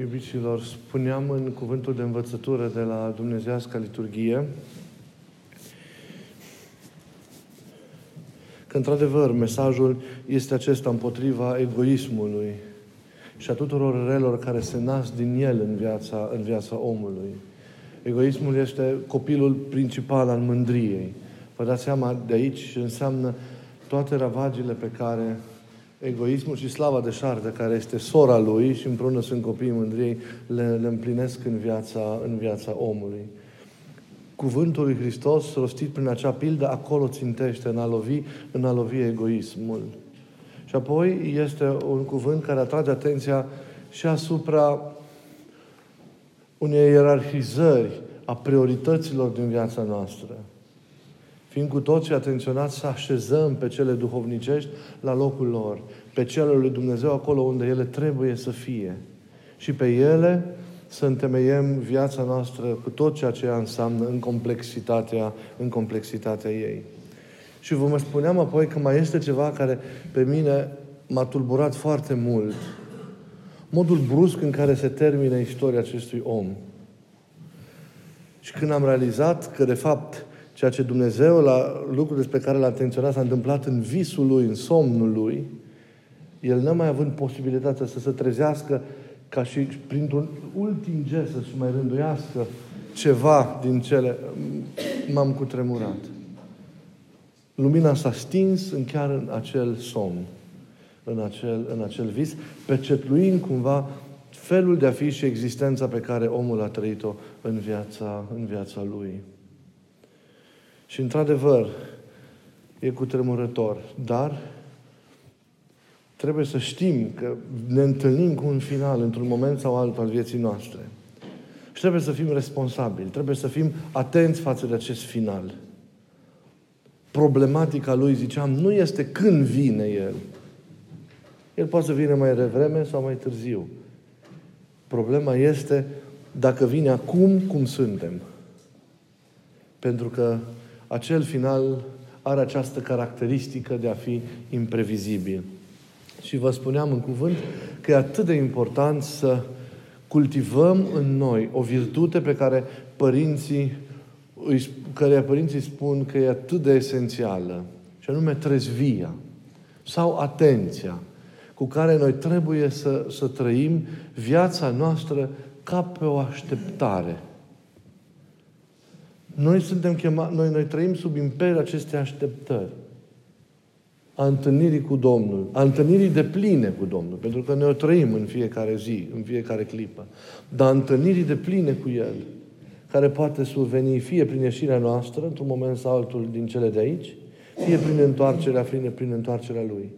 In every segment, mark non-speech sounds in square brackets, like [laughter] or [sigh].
Iubiților, spuneam în cuvântul de învățătură de la Dumnezească Liturghie că, într-adevăr, mesajul este acesta împotriva egoismului și a tuturor relor care se nasc din el în viața, în viața omului. Egoismul este copilul principal al mândriei. Vă dați seama de aici înseamnă toate ravagile pe care egoismul și slava de șardă, care este sora lui și împreună sunt copiii mândriei, le, le împlinesc în viața, în viața omului. Cuvântul lui Hristos, rostit prin acea pildă, acolo țintește în a lovi, în a lovi egoismul. Și apoi este un cuvânt care atrage atenția și asupra unei ierarhizări a priorităților din viața noastră fiind cu toții atenționați să așezăm pe cele duhovnicești la locul lor, pe cele lui Dumnezeu acolo unde ele trebuie să fie. Și pe ele să întemeiem viața noastră cu tot ceea ce ea înseamnă în complexitatea, în complexitatea ei. Și vă mă spuneam apoi că mai este ceva care pe mine m-a tulburat foarte mult. Modul brusc în care se termină istoria acestui om. Și când am realizat că, de fapt, Ceea ce Dumnezeu, la lucrul despre care l-a atenționat, s-a întâmplat în visul lui, în somnul lui, el n-a mai având posibilitatea să se trezească ca și printr-un ultim gest să-și mai rânduiască ceva din cele, m-am cutremurat. Lumina s-a stins în chiar în acel somn, în acel, în acel vis, pecetluind cumva felul de a fi și existența pe care omul a trăit-o în viața, în viața lui. Și într-adevăr, e cu tremurător. Dar trebuie să știm că ne întâlnim cu un final într-un moment sau altul al vieții noastre. Și trebuie să fim responsabili, trebuie să fim atenți față de acest final. Problematica lui, ziceam, nu este când vine El. El poate să vină mai devreme sau mai târziu. Problema este dacă vine acum, cum suntem. Pentru că acel final are această caracteristică de a fi imprevizibil. Și vă spuneam în cuvânt că e atât de important să cultivăm în noi o virtute pe care părinții, care părinții spun că e atât de esențială, și anume trezvia sau atenția, cu care noi trebuie să, să trăim viața noastră ca pe o așteptare – noi suntem chemați, noi, noi trăim sub imperiul acestei așteptări a întâlnirii cu Domnul, a întâlnirii de pline cu Domnul, pentru că noi o trăim în fiecare zi, în fiecare clipă, dar întâlnirii de pline cu El, care poate surveni fie prin ieșirea noastră, într-un moment sau altul din cele de aici, fie prin întoarcerea, prin, prin întoarcerea Lui.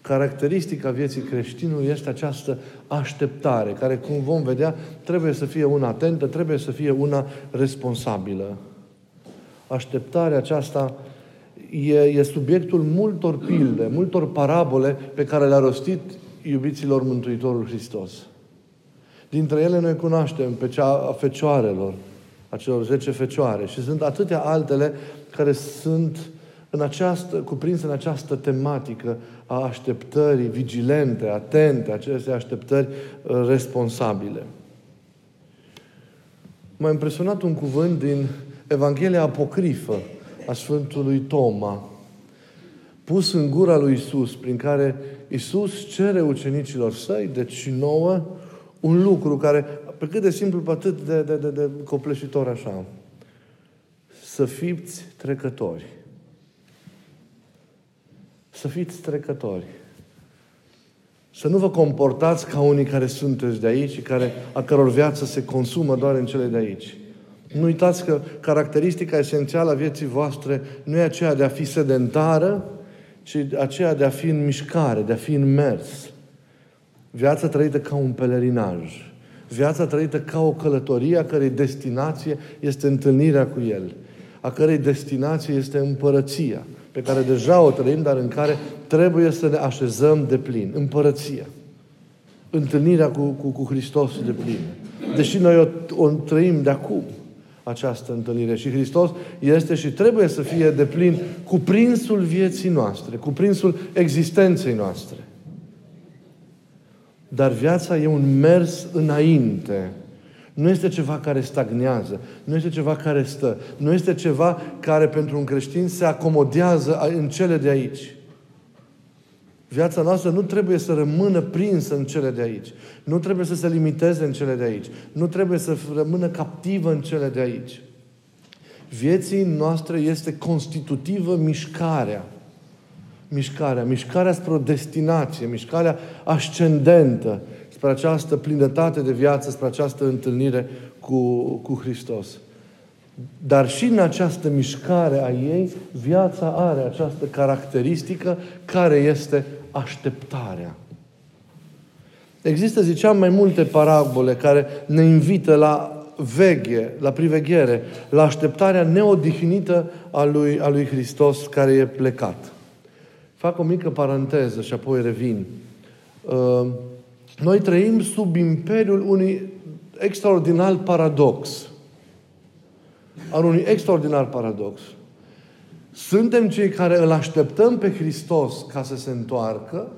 Caracteristica vieții creștinului este această așteptare, care, cum vom vedea, trebuie să fie una atentă, trebuie să fie una responsabilă. Așteptarea aceasta e, e subiectul multor pilde, multor parabole pe care le-a rostit iubiților Mântuitorul Hristos. Dintre ele noi cunoaștem pe cea a fecioarelor, a celor zece fecioare și sunt atâtea altele care sunt în această, cuprinse în această tematică a așteptării vigilente, atente, aceste așteptări uh, responsabile. M-a impresionat un cuvânt din Evanghelia apocrifă a Sfântului Toma, pus în gura lui Isus, prin care Isus cere ucenicilor săi, deci și nouă, un lucru care, pe cât de simplu, pe atât de, de, de, de copleșitor așa, să fiți trecători. Să fiți trecători. Să nu vă comportați ca unii care sunteți de aici și care, a căror viață se consumă doar în cele de aici. Nu uitați că caracteristica esențială a vieții voastre nu e aceea de a fi sedentară, ci aceea de a fi în mișcare, de a fi în mers. Viața trăită ca un pelerinaj. Viața trăită ca o călătorie a cărei destinație este întâlnirea cu El, a cărei destinație este împărăția, pe care deja o trăim, dar în care trebuie să ne așezăm de plin. Împărăția. Întâlnirea cu, cu, cu Hristos de plin. Deși noi o, o trăim de acum această întâlnire. Și Hristos este și trebuie să fie de plin cuprinsul vieții noastre, cuprinsul existenței noastre. Dar viața e un mers înainte. Nu este ceva care stagnează, nu este ceva care stă, nu este ceva care pentru un creștin se acomodează în cele de aici. Viața noastră nu trebuie să rămână prinsă în cele de aici. Nu trebuie să se limiteze în cele de aici. Nu trebuie să rămână captivă în cele de aici. Vieții noastre este constitutivă mișcarea. Mișcarea. Mișcarea spre o destinație. Mișcarea ascendentă spre această plinătate de viață, spre această întâlnire cu, cu Hristos. Dar și în această mișcare a ei, viața are această caracteristică care este așteptarea. Există, ziceam, mai multe parabole care ne invită la veghe, la priveghere, la așteptarea neodihnită a lui, a lui Hristos care e plecat. Fac o mică paranteză și apoi revin. Uh, noi trăim sub imperiul unui extraordinar paradox. Al unui extraordinar paradox. Suntem cei care îl așteptăm pe Hristos ca să se întoarcă,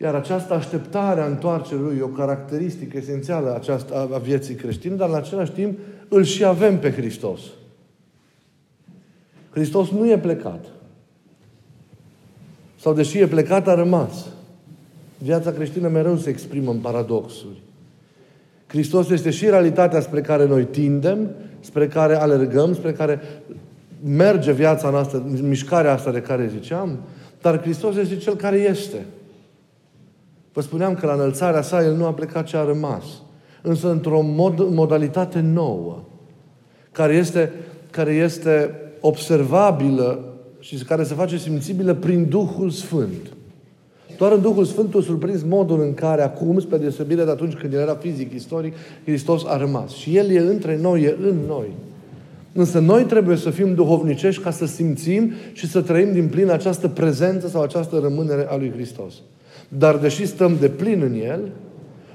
iar această așteptare a întoarcerii lui e o caracteristică esențială aceasta a vieții creștine, dar în același timp îl și avem pe Hristos. Hristos nu e plecat. Sau deși e plecat, a rămas. Viața creștină mereu se exprimă în paradoxuri. Hristos este și realitatea spre care noi tindem, spre care alergăm, spre care merge viața noastră, mișcarea asta de care ziceam, dar Hristos este Cel care este. Vă spuneam că la înălțarea sa El nu a plecat, ci a rămas. Însă într-o mod, modalitate nouă, care este, care este observabilă și care se face simțibilă prin Duhul Sfânt. Doar în Duhul Sfânt o surprins modul în care acum, spre deosebire de atunci când el era fizic, istoric, Hristos a rămas. Și El e între noi, e în noi. Însă noi trebuie să fim duhovnicești ca să simțim și să trăim din plin această prezență sau această rămânere a lui Hristos. Dar deși stăm de plin în El,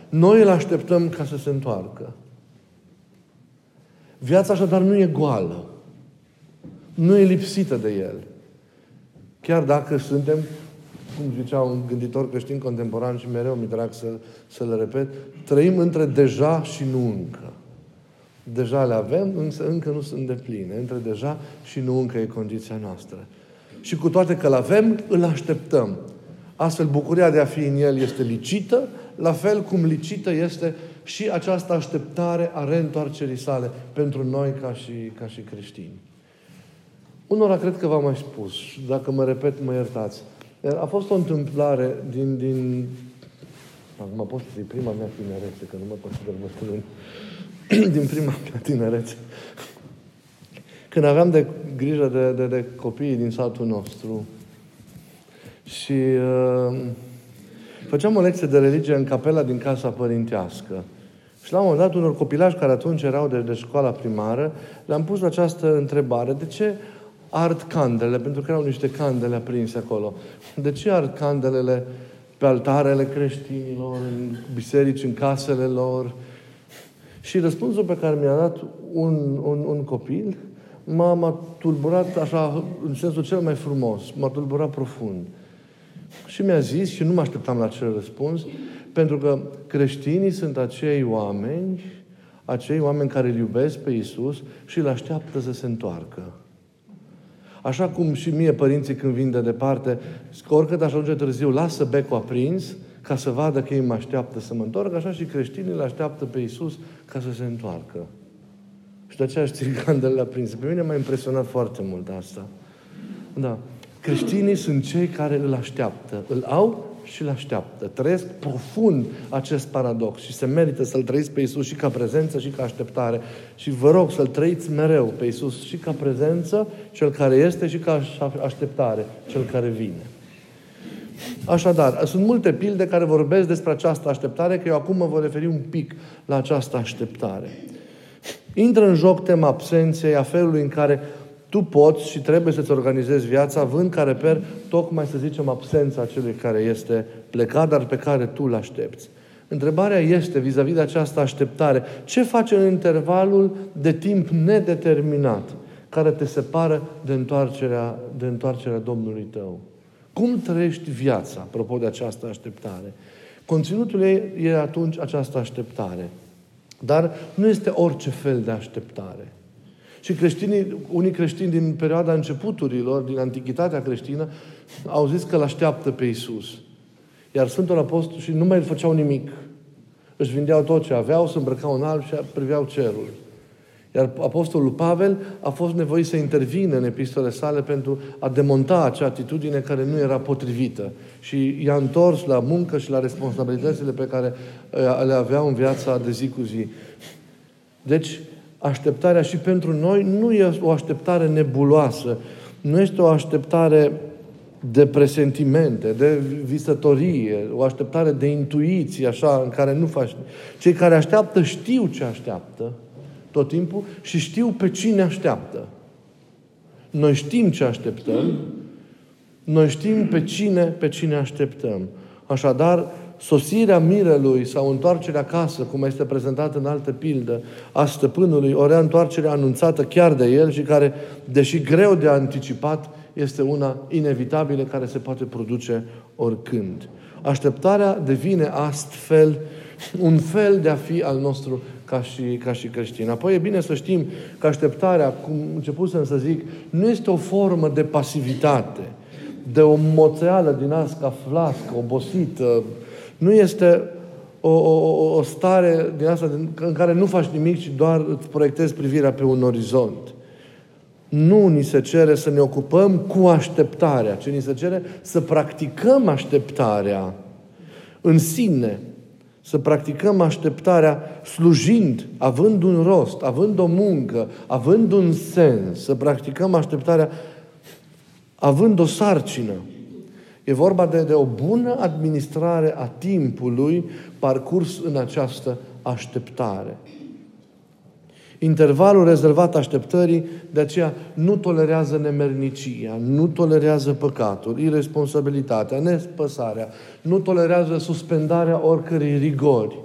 noi îl așteptăm ca să se întoarcă. Viața așadar nu e goală. Nu e lipsită de El. Chiar dacă suntem cum zicea un gânditor creștin contemporan și mereu mi drag să, să le repet, trăim între deja și nu încă. Deja le avem, însă încă nu sunt de pline. Între deja și nu încă e condiția noastră. Și cu toate că îl avem, îl așteptăm. Astfel, bucuria de a fi în El este licită, la fel cum licită este și această așteptare a reîntoarcerii sale pentru noi ca și, ca și creștini. Unora cred că v-am mai spus, dacă mă repet, mă iertați. A fost o întâmplare din, din acum pot să prima mea tinerețe, că nu mă consider bătrân, [clears throat] din prima mea tinerețe. Când aveam de grijă de, de, de copiii din satul nostru și uh, făceam o lecție de religie în capela din casa părintească. Și la un moment dat, unor copilași care atunci erau de, de școala primară, le-am pus această întrebare. De ce ard candele, pentru că erau niște candele aprinse acolo. De ce ard candelele pe altarele creștinilor, în biserici, în casele lor? Și răspunsul pe care mi-a dat un, un, un copil m-a, m-a tulburat așa, în sensul cel mai frumos, m-a tulburat profund. Și mi-a zis, și nu mă așteptam la acel răspuns, pentru că creștinii sunt acei oameni, acei oameni care îl iubesc pe Isus și îl așteaptă să se întoarcă. Așa cum și mie părinții când vin de departe, că oricât aș ajunge târziu, lasă becul aprins ca să vadă că ei mă așteaptă să mă întorc, așa și creștinii îl așteaptă pe Iisus ca să se întoarcă. Și de aceea știi candele aprinse. Pe mine m-a impresionat foarte mult asta. Da. Creștinii sunt cei care îl așteaptă. Îl au și îl așteaptă. Trăiesc profund acest paradox și se merită să-L trăiți pe Isus și ca prezență și ca așteptare. Și vă rog să-L trăiți mereu pe Isus și ca prezență, Cel care este, și ca așteptare, Cel care vine. Așadar, sunt multe pilde care vorbesc despre această așteptare, că eu acum mă voi referi un pic la această așteptare. Intră în joc tema absenței, a felului în care tu poți și trebuie să-ți organizezi viața având ca reper tocmai, să zicem, absența celui care este plecat, dar pe care tu îl aștepți. Întrebarea este, vis-a-vis de această așteptare, ce faci în intervalul de timp nedeterminat care te separă de întoarcerea, de întoarcerea Domnului tău? Cum trăiești viața, apropo de această așteptare? Conținutul ei e atunci această așteptare. Dar nu este orice fel de așteptare. Și creștinii, unii creștini din perioada începuturilor, din antichitatea creștină, au zis că îl așteaptă pe Isus. Iar Sfântul Apostol și nu mai făceau nimic. Își vindeau tot ce aveau, se îmbrăcau în alb și priveau cerul. Iar Apostolul Pavel a fost nevoit să intervină în epistole sale pentru a demonta acea atitudine care nu era potrivită. Și i-a întors la muncă și la responsabilitățile pe care uh, le aveau în viața de zi cu zi. Deci, așteptarea și pentru noi nu e o așteptare nebuloasă, nu este o așteptare de presentimente, de visătorie, o așteptare de intuiție, așa, în care nu faci... Cei care așteaptă știu ce așteaptă tot timpul și știu pe cine așteaptă. Noi știm ce așteptăm, noi știm pe cine, pe cine așteptăm. Așadar, sosirea mirelui sau întoarcerea acasă, cum este prezentat în altă pildă, a stăpânului, o reîntoarcere anunțată chiar de el și care, deși greu de anticipat, este una inevitabilă care se poate produce oricând. Așteptarea devine astfel un fel de a fi al nostru ca și, ca și creștini. Apoi e bine să știm că așteptarea, cum începusem să zic, nu este o formă de pasivitate, de o moțeală din asta flască, obosită. Nu este o, o, o stare din asta în care nu faci nimic, ci doar îți proiectezi privirea pe un orizont. Nu ni se cere să ne ocupăm cu așteptarea, ci ni se cere să practicăm așteptarea în sine, să practicăm așteptarea slujind, având un rost, având o muncă, având un sens, să practicăm așteptarea având o sarcină. E vorba de, de o bună administrare a timpului parcurs în această așteptare. Intervalul rezervat așteptării, de aceea nu tolerează nemernicia, nu tolerează păcatul, irresponsabilitatea, nespăsarea, nu tolerează suspendarea oricărei rigori,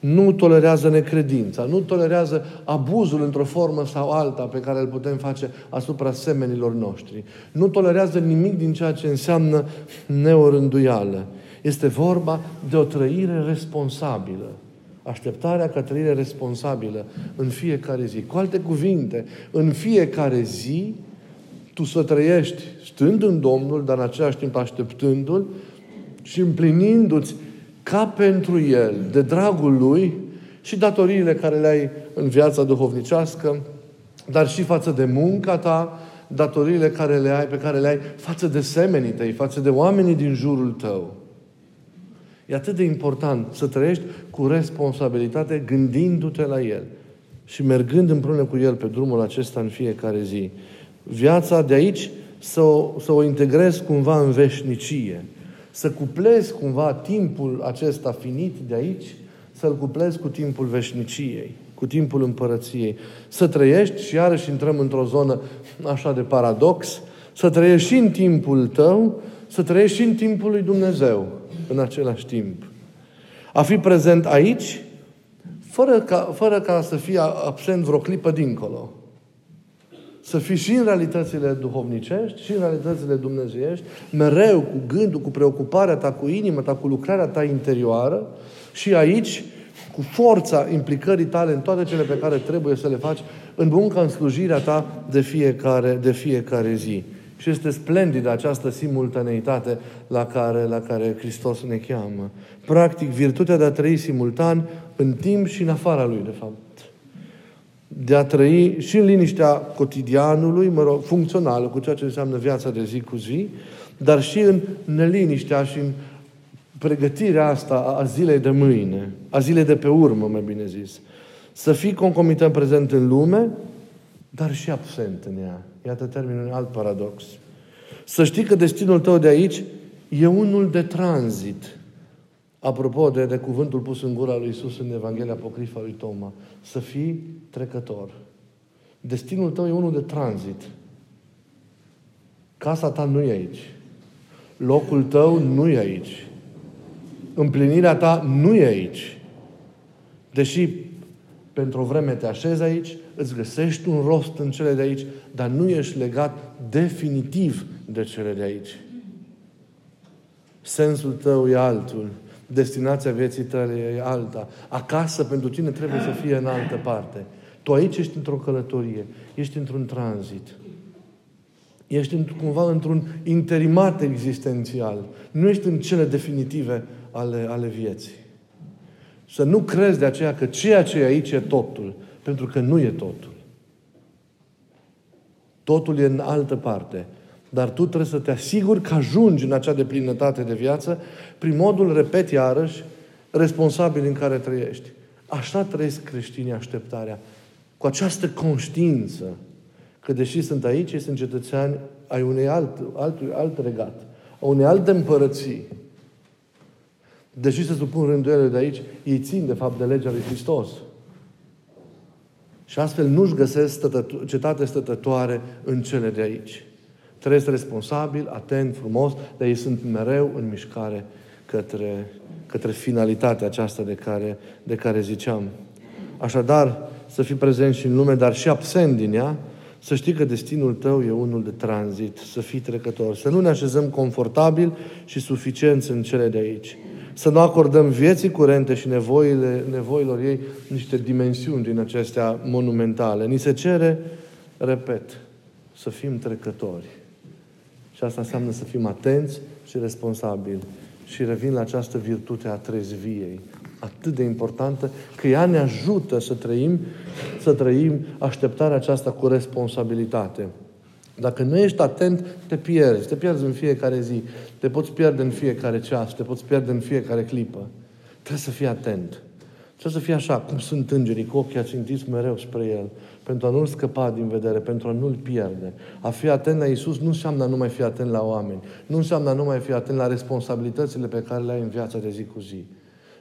nu tolerează necredința, nu tolerează abuzul într-o formă sau alta pe care îl putem face asupra semenilor noștri. Nu tolerează nimic din ceea ce înseamnă neorânduială. Este vorba de o trăire responsabilă. Așteptarea ca trăire responsabilă în fiecare zi. Cu alte cuvinte, în fiecare zi tu să trăiești stând în Domnul, dar în același timp așteptându-L și împlinindu-ți ca pentru El, de dragul Lui și datoriile care le ai în viața duhovnicească, dar și față de munca ta, datoriile care le ai, pe care le ai față de semenii tăi, față de oamenii din jurul tău. E atât de important să trăiești cu responsabilitate gândindu-te la El și mergând împreună cu El pe drumul acesta în fiecare zi. Viața de aici să o, să o integrezi cumva în veșnicie. Să cuplezi cumva timpul acesta finit de aici, să-l cuplezi cu timpul veșniciei, cu timpul împărăției. Să trăiești, și iarăși intrăm într-o zonă așa de paradox, să trăiești și în timpul tău, să trăiești și în timpul lui Dumnezeu în același timp. A fi prezent aici, fără ca, fără ca să fie absent vreo clipă dincolo. Să fii și în realitățile duhovnicești, și în realitățile dumnezeiești, mereu cu gândul, cu preocuparea ta, cu inima ta, cu lucrarea ta interioară, și aici, cu forța implicării tale în toate cele pe care trebuie să le faci, în munca, în slujirea ta de fiecare, de fiecare zi. Și este splendidă această simultaneitate la care, la care Hristos ne cheamă. Practic, virtutea de a trăi simultan în timp și în afara Lui, de fapt. De a trăi și în liniștea cotidianului, mă rog, funcțională, cu ceea ce înseamnă viața de zi cu zi, dar și în neliniștea și în pregătirea asta a zilei de mâine, a zilei de pe urmă, mai bine zis. Să fii concomitent prezent în lume, dar și absent în ea. Iată termenul alt paradox. Să știi că destinul tău de aici e unul de tranzit. Apropo de, de cuvântul pus în gura lui Isus în Evanghelia Apocrifa lui Toma. Să fii trecător. Destinul tău e unul de tranzit. Casa ta nu e aici. Locul tău nu e aici. Împlinirea ta nu e aici. Deși pentru o vreme te așezi aici, îți găsești un rost în cele de aici, dar nu ești legat definitiv de cele de aici. Sensul tău e altul. Destinația vieții tale e alta. Acasă pentru tine trebuie să fie în altă parte. Tu aici ești într-o călătorie. Ești într-un tranzit. Ești cumva într-un interimat existențial. Nu ești în cele definitive ale, ale vieții. Să nu crezi de aceea că ceea ce e aici e totul. Pentru că nu e totul. Totul e în altă parte. Dar tu trebuie să te asiguri că ajungi în acea deplinătate de viață prin modul, repet iarăși, responsabil în care trăiești. Așa trăiesc creștinii așteptarea. Cu această conștiință că deși sunt aici, ei sunt cetățeani ai unei alt, alt, alt regat, a unei alte împărății. Deși se supun rânduielile de aici, ei țin, de fapt, de legea lui Hristos. Și astfel nu-și găsesc stătăto- cetate stătătoare în cele de aici. Trăiesc responsabil, atent, frumos, dar ei sunt mereu în mișcare către, către finalitatea aceasta de care, de care ziceam. Așadar, să fii prezent și în lume, dar și absent din ea, să știi că destinul tău e unul de tranzit, să fii trecător, să nu ne așezăm confortabil și suficienți în cele de aici. Să nu acordăm vieții curente și nevoile, nevoilor ei niște dimensiuni din acestea monumentale. Ni se cere, repet, să fim trecători. Și asta înseamnă să fim atenți și responsabili. Și revin la această virtute a trezviei, atât de importantă, că ea ne ajută să trăim, să trăim așteptarea aceasta cu responsabilitate. Dacă nu ești atent, te pierzi. Te pierzi în fiecare zi. Te poți pierde în fiecare ceas. Te poți pierde în fiecare clipă. Trebuie să fii atent. Trebuie să fie așa, cum sunt îngerii, cu ochii ațintiți mereu spre El, pentru a nu-L scăpa din vedere, pentru a nu-L pierde. A fi atent la Isus nu înseamnă a nu mai fi atent la oameni, nu înseamnă a nu mai fi atent la responsabilitățile pe care le ai în viața de zi cu zi.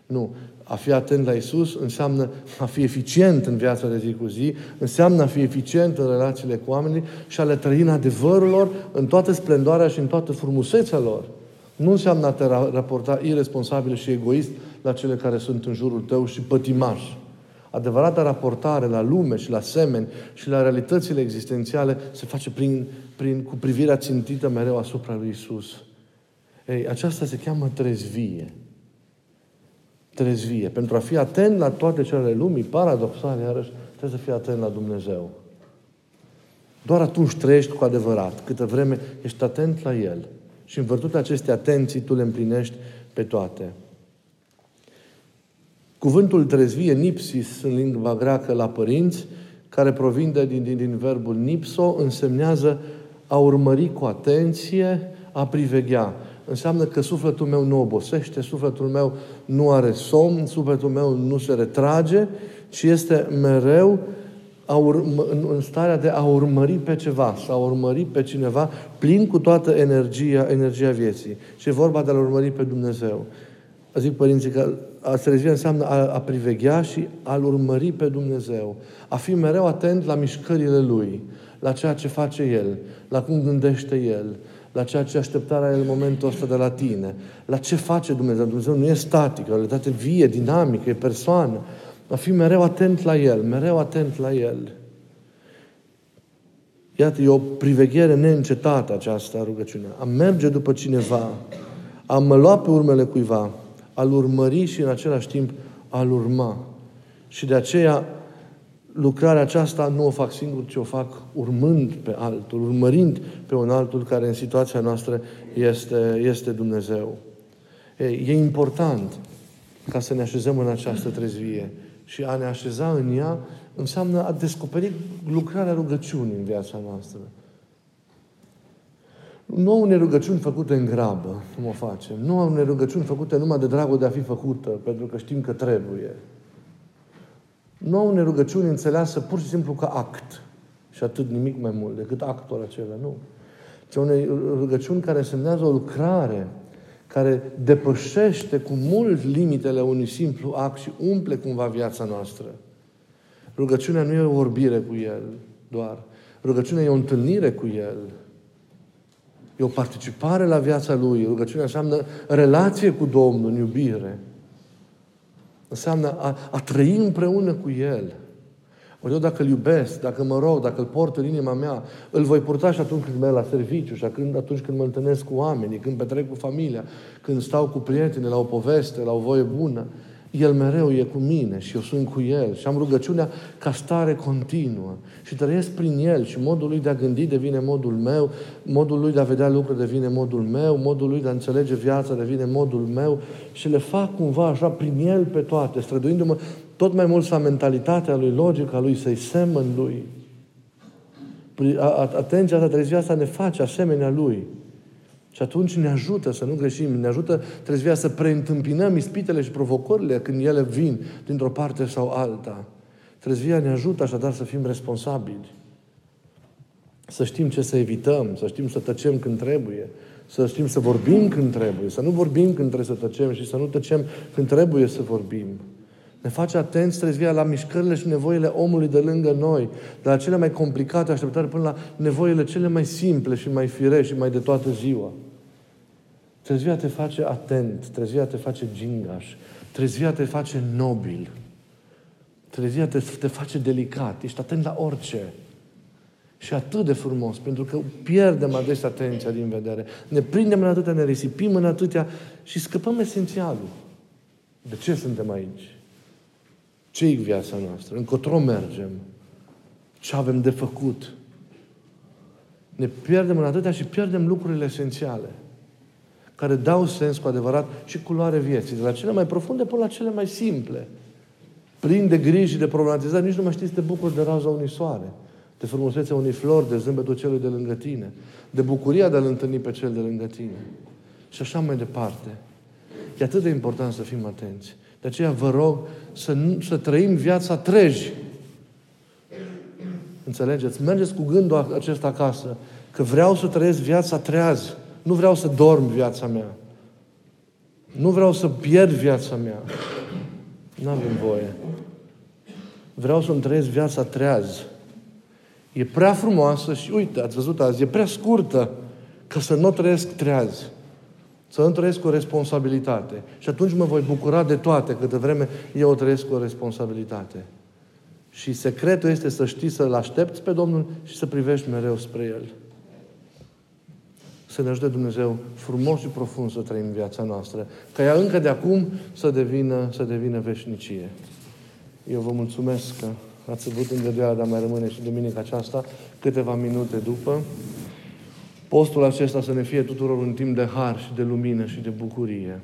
Nu. A fi atent la Isus înseamnă a fi eficient în viața de zi cu zi, înseamnă a fi eficient în relațiile cu oamenii și a le trăi în adevărul lor, în toată splendoarea și în toată frumusețea lor. Nu înseamnă a te raporta irresponsabil și egoist la cele care sunt în jurul tău și pătimași. Adevărata raportare la lume și la semeni și la realitățile existențiale se face prin, prin, cu privirea țintită mereu asupra lui Isus. Ei, aceasta se cheamă trezvie. Trezvie. Pentru a fi atent la toate cele lumii, paradoxale, iarăși, trebuie să fii atent la Dumnezeu. Doar atunci trăiești cu adevărat. Câtă vreme ești atent la El. Și în vârtutea acestei atenții, tu le împlinești pe toate. Cuvântul trezvie, nipsis, în limba greacă la părinți, care provinde din, din, din verbul nipso, însemnează a urmări cu atenție, a priveghea. Înseamnă că sufletul meu nu obosește, sufletul meu nu are somn, sufletul meu nu se retrage, ci este mereu a urmă, în starea de a urmări pe ceva, să a urmări pe cineva plin cu toată energia, energia vieții. Și e vorba de a urmări pe Dumnezeu. Zic părinții că a trezvi înseamnă a, a priveghea și a-L urmări pe Dumnezeu. A fi mereu atent la mișcările Lui, la ceea ce face El, la cum gândește El, la ceea ce așteptarea El în momentul ăsta de la tine, la ce face Dumnezeu. Dumnezeu nu e static, e o realitate vie, dinamică, e persoană. A fi mereu atent la El, mereu atent la El. Iată, e o priveghere neîncetată această rugăciune. A merge după cineva, a mă lua pe urmele cuiva, a-L urmări și în același timp a-L urma. Și de aceea lucrarea aceasta nu o fac singur, ci o fac urmând pe altul, urmărind pe un altul care în situația noastră este, este Dumnezeu. E, e important ca să ne așezăm în această trezvie. Și a ne așeza în ea înseamnă a descoperi lucrarea rugăciunii în viața noastră. Nu au unei rugăciuni făcute în grabă, cum o facem. Nu au unei rugăciuni făcute numai de dragul de a fi făcută, pentru că știm că trebuie. Nu au unei rugăciuni înțeleasă pur și simplu ca act. Și atât nimic mai mult decât actul acela, nu. Ci unei rugăciuni care semnează o lucrare care depășește cu mult limitele unui simplu act și umple cumva viața noastră. Rugăciunea nu e o vorbire cu El doar. Rugăciunea e o întâlnire cu El. E o participare la viața Lui. Rugăciunea înseamnă relație cu Domnul, în iubire. Înseamnă a, a trăi împreună cu El. Ori eu dacă îl iubesc, dacă mă rog, dacă îl port în inima mea, îl voi purta și atunci când merg la serviciu, și atunci când mă întâlnesc cu oamenii, când petrec cu familia, când stau cu prieteni la o poveste, la o voie bună. El mereu e cu mine și eu sunt cu El și am rugăciunea ca stare continuă și trăiesc prin El și modul lui de a gândi devine modul meu, modul lui de a vedea lucruri devine modul meu, modul lui de a înțelege viața devine modul meu și le fac cumva așa prin El pe toate, străduindu-mă tot mai mult la mentalitatea lui, logica lui, să-i semăn lui. Atenția asta, trezvia asta ne face asemenea lui. Și atunci ne ajută să nu greșim, ne ajută trezvia să preîntâmpinăm ispitele și provocările când ele vin dintr-o parte sau alta. Trezvia ne ajută așadar să fim responsabili. Să știm ce să evităm, să știm să tăcem când trebuie, să știm să vorbim când trebuie, să nu vorbim când trebuie să tăcem și să nu tăcem când trebuie să vorbim. Ne face atenți trezvia la mișcările și nevoile omului de lângă noi, de la cele mai complicate așteptări până la nevoile cele mai simple și mai firești și mai de toată ziua. Trezvia te face atent, trezvia te face gingaș, trezvia te face nobil, trezvia te, te face delicat, ești atent la orice. Și atât de frumos, pentru că pierdem adesea atenția din vedere. Ne prindem în atâtea, ne risipim în atâtea și scăpăm esențialul. De ce suntem aici? Ce e viața noastră? Încotro mergem? Ce avem de făcut? Ne pierdem în atâtea și pierdem lucrurile esențiale care dau sens cu adevărat și culoare vieții, de la cele mai profunde până la cele mai simple. Plin de griji și de problematizare, nici nu mai știți să te bucuri de raza unui soare, de frumusețea unei flori, de zâmbetul celui de lângă tine, de bucuria de a-L întâlni pe cel de lângă tine. Și așa mai departe. E atât de important să fim atenți. De aceea vă rog să, să trăim viața treji. Înțelegeți? Mergeți cu gândul acesta acasă, că vreau să trăiesc viața treaz. Nu vreau să dorm viața mea. Nu vreau să pierd viața mea. Nu avem voie. Vreau să-mi trăiesc viața treaz. E prea frumoasă și, uite, ați văzut azi, e prea scurtă ca să nu trăiesc treaz. Să îmi trăiesc cu responsabilitate. Și atunci mă voi bucura de toate, câte vreme eu trăiesc cu o responsabilitate. Și secretul este să știi să-L aștepți pe Domnul și să privești mereu spre El. Să ne ajute Dumnezeu frumos și profund să trăim viața noastră. Ca ea încă de acum să devină, să devină veșnicie. Eu vă mulțumesc că ați avut îngăduiala de a mai rămâne și duminica aceasta câteva minute după. Postul acesta să ne fie tuturor un timp de har și de lumină și de bucurie.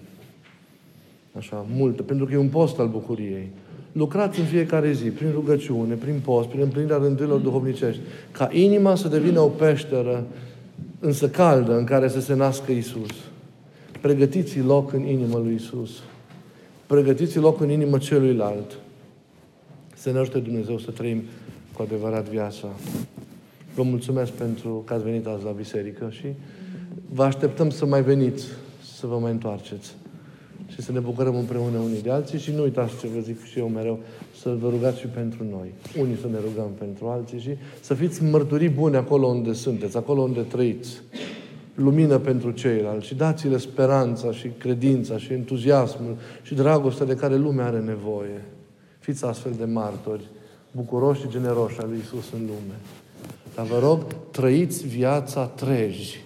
Așa, multă, pentru că e un post al bucuriei. Lucrați în fiecare zi, prin rugăciune, prin post, prin împlinirea rândurilor duhovnicești, ca inima să devină o peșteră, însă caldă, în care să se nască Isus. Pregătiți loc în inimă lui Isus. Pregătiți loc în inimă celuilalt. Să ne ajute Dumnezeu să trăim cu adevărat viața. Vă mulțumesc pentru că ați venit azi la biserică și vă așteptăm să mai veniți, să vă mai întoarceți și să ne bucurăm împreună unii de alții și nu uitați ce vă zic și eu mereu, să vă rugați și pentru noi. Unii să ne rugăm pentru alții și să fiți mărturii bune acolo unde sunteți, acolo unde trăiți. Lumină pentru ceilalți și dați-le speranța și credința și entuziasmul și dragostea de care lumea are nevoie. Fiți astfel de martori, bucuroși și generoși al lui Isus în lume. Dar vă rog, trăiți viața treji.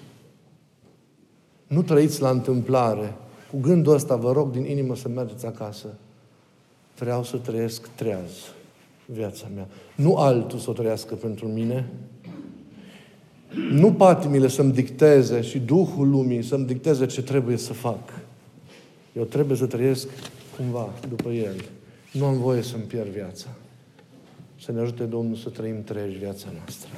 Nu trăiți la întâmplare. Cu gândul ăsta, vă rog din inimă să mergeți acasă. Vreau să trăiesc treaz viața mea. Nu altul să o trăiască pentru mine. Nu patimile să-mi dicteze și Duhul lumii să-mi dicteze ce trebuie să fac. Eu trebuie să trăiesc cumva după El. Nu am voie să-mi pierd viața. Să ne ajute Domnul să trăim treci viața noastră.